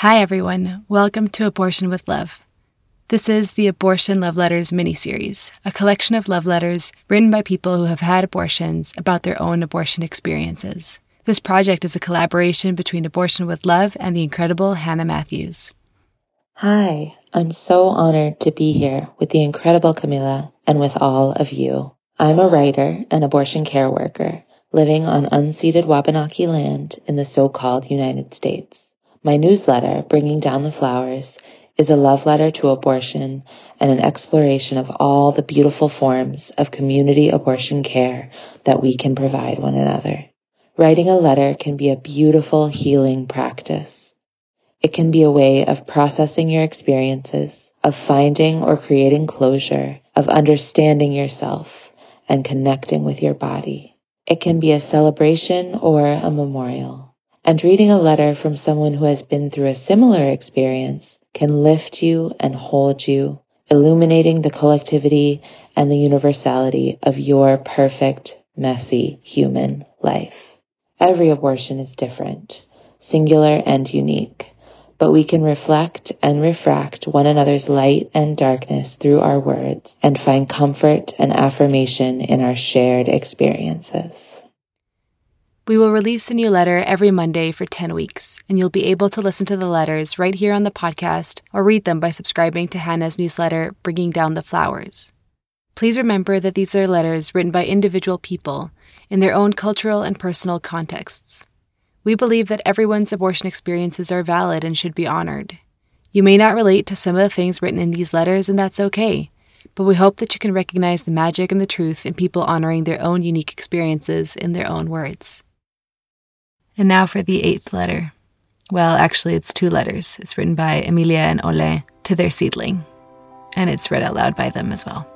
Hi, everyone. Welcome to Abortion with Love. This is the Abortion Love Letters miniseries, a collection of love letters written by people who have had abortions about their own abortion experiences. This project is a collaboration between Abortion with Love and the incredible Hannah Matthews. Hi, I'm so honored to be here with the incredible Camilla and with all of you. I'm a writer and abortion care worker living on unceded Wabanaki land in the so-called United States. My newsletter, Bringing Down the Flowers, is a love letter to abortion and an exploration of all the beautiful forms of community abortion care that we can provide one another. Writing a letter can be a beautiful healing practice. It can be a way of processing your experiences, of finding or creating closure, of understanding yourself and connecting with your body. It can be a celebration or a memorial and reading a letter from someone who has been through a similar experience can lift you and hold you, illuminating the collectivity and the universality of your perfect, messy human life. Every abortion is different, singular and unique, but we can reflect and refract one another's light and darkness through our words and find comfort and affirmation in our shared experiences. We will release a new letter every Monday for 10 weeks, and you'll be able to listen to the letters right here on the podcast or read them by subscribing to Hannah's newsletter, Bringing Down the Flowers. Please remember that these are letters written by individual people in their own cultural and personal contexts. We believe that everyone's abortion experiences are valid and should be honored. You may not relate to some of the things written in these letters, and that's okay, but we hope that you can recognize the magic and the truth in people honoring their own unique experiences in their own words. And now for the eighth letter. Well, actually, it's two letters. It's written by Emilia and Ole to their seedling, and it's read out loud by them as well.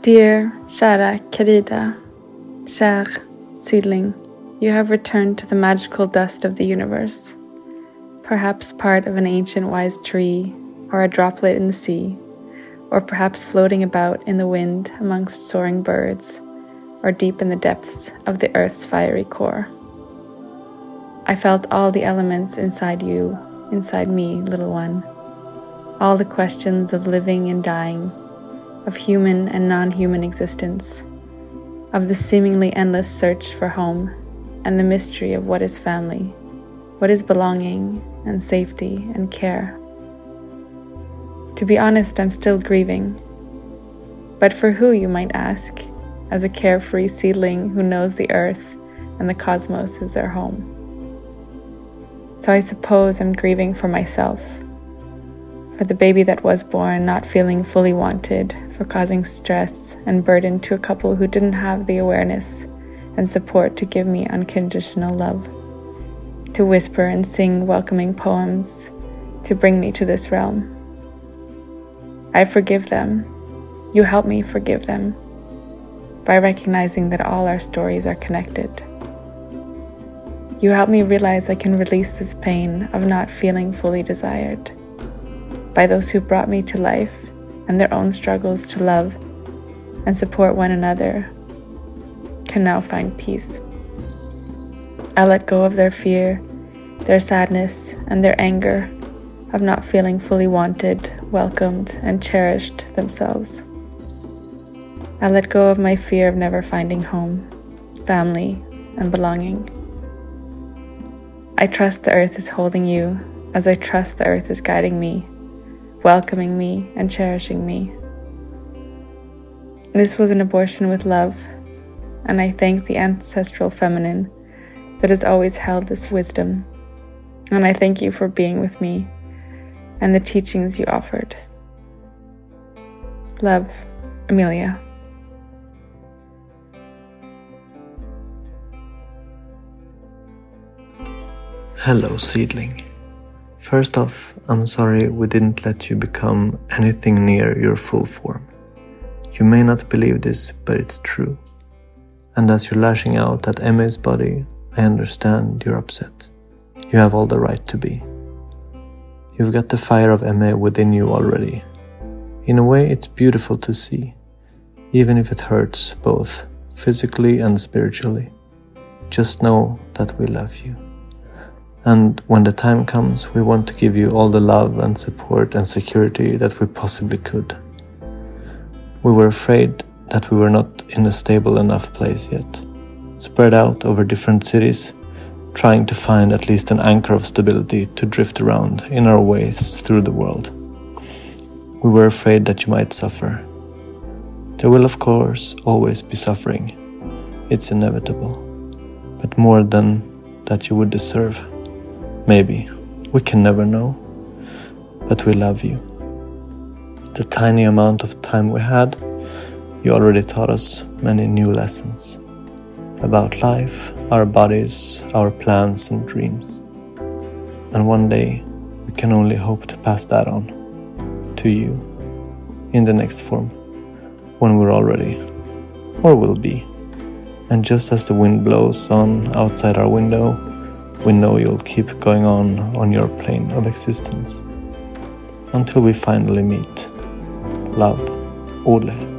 Dear Shara Karida, Shar seedling, you have returned to the magical dust of the universe, perhaps part of an ancient wise tree or a droplet in the sea or perhaps floating about in the wind amongst soaring birds, or deep in the depths of the earth's fiery core. I felt all the elements inside you, inside me, little one, all the questions of living and dying, of human and non human existence, of the seemingly endless search for home, and the mystery of what is family, what is belonging and safety and care. To be honest, I'm still grieving. But for who, you might ask, as a carefree seedling who knows the earth and the cosmos is their home. So I suppose I'm grieving for myself, for the baby that was born not feeling fully wanted, for causing stress and burden to a couple who didn't have the awareness and support to give me unconditional love, to whisper and sing welcoming poems, to bring me to this realm. I forgive them. You help me forgive them by recognizing that all our stories are connected. You help me realize I can release this pain of not feeling fully desired by those who brought me to life and their own struggles to love and support one another can now find peace. I let go of their fear, their sadness, and their anger of not feeling fully wanted, welcomed, and cherished themselves. I let go of my fear of never finding home, family, and belonging. I trust the earth is holding you as I trust the earth is guiding me, welcoming me, and cherishing me. This was an abortion with love, and I thank the ancestral feminine that has always held this wisdom. And I thank you for being with me and the teachings you offered. Love, Amelia. Hello, seedling. First off, I'm sorry we didn't let you become anything near your full form. You may not believe this, but it's true. And as you're lashing out at Emma's body, I understand you're upset. You have all the right to be. You've got the fire of Emma within you already. In a way, it's beautiful to see, even if it hurts both physically and spiritually. Just know that we love you. And when the time comes, we want to give you all the love and support and security that we possibly could. We were afraid that we were not in a stable enough place yet, spread out over different cities, trying to find at least an anchor of stability to drift around in our ways through the world. We were afraid that you might suffer. There will, of course, always be suffering. It's inevitable. But more than that you would deserve. Maybe. We can never know. But we love you. The tiny amount of time we had, you already taught us many new lessons about life, our bodies, our plans and dreams. And one day, we can only hope to pass that on to you in the next form when we're all ready, or will be. And just as the wind blows on outside our window, we know you'll keep going on on your plane of existence until we finally meet. Love, Ole.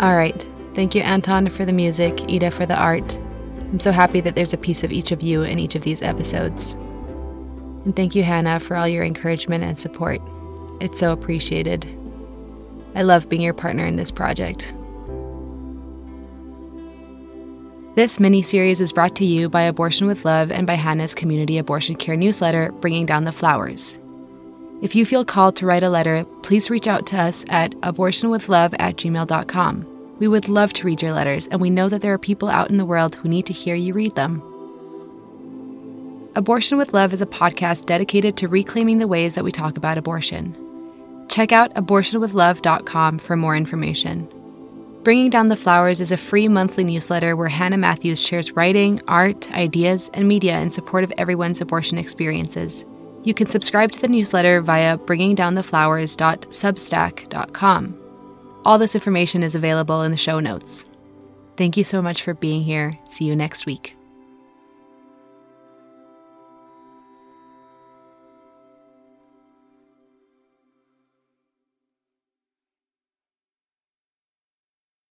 All right. Thank you, Anton, for the music, Ida, for the art. I'm so happy that there's a piece of each of you in each of these episodes. And thank you, Hannah, for all your encouragement and support. It's so appreciated. I love being your partner in this project. This mini series is brought to you by Abortion with Love and by Hannah's community abortion care newsletter, Bringing Down the Flowers. If you feel called to write a letter, please reach out to us at abortionwithlove at gmail.com. We would love to read your letters, and we know that there are people out in the world who need to hear you read them. Abortion with Love is a podcast dedicated to reclaiming the ways that we talk about abortion. Check out abortionwithlove.com for more information. Bringing Down the Flowers is a free monthly newsletter where Hannah Matthews shares writing, art, ideas, and media in support of everyone's abortion experiences. You can subscribe to the newsletter via bringingdowntheflowers.substack.com. All this information is available in the show notes. Thank you so much for being here. See you next week.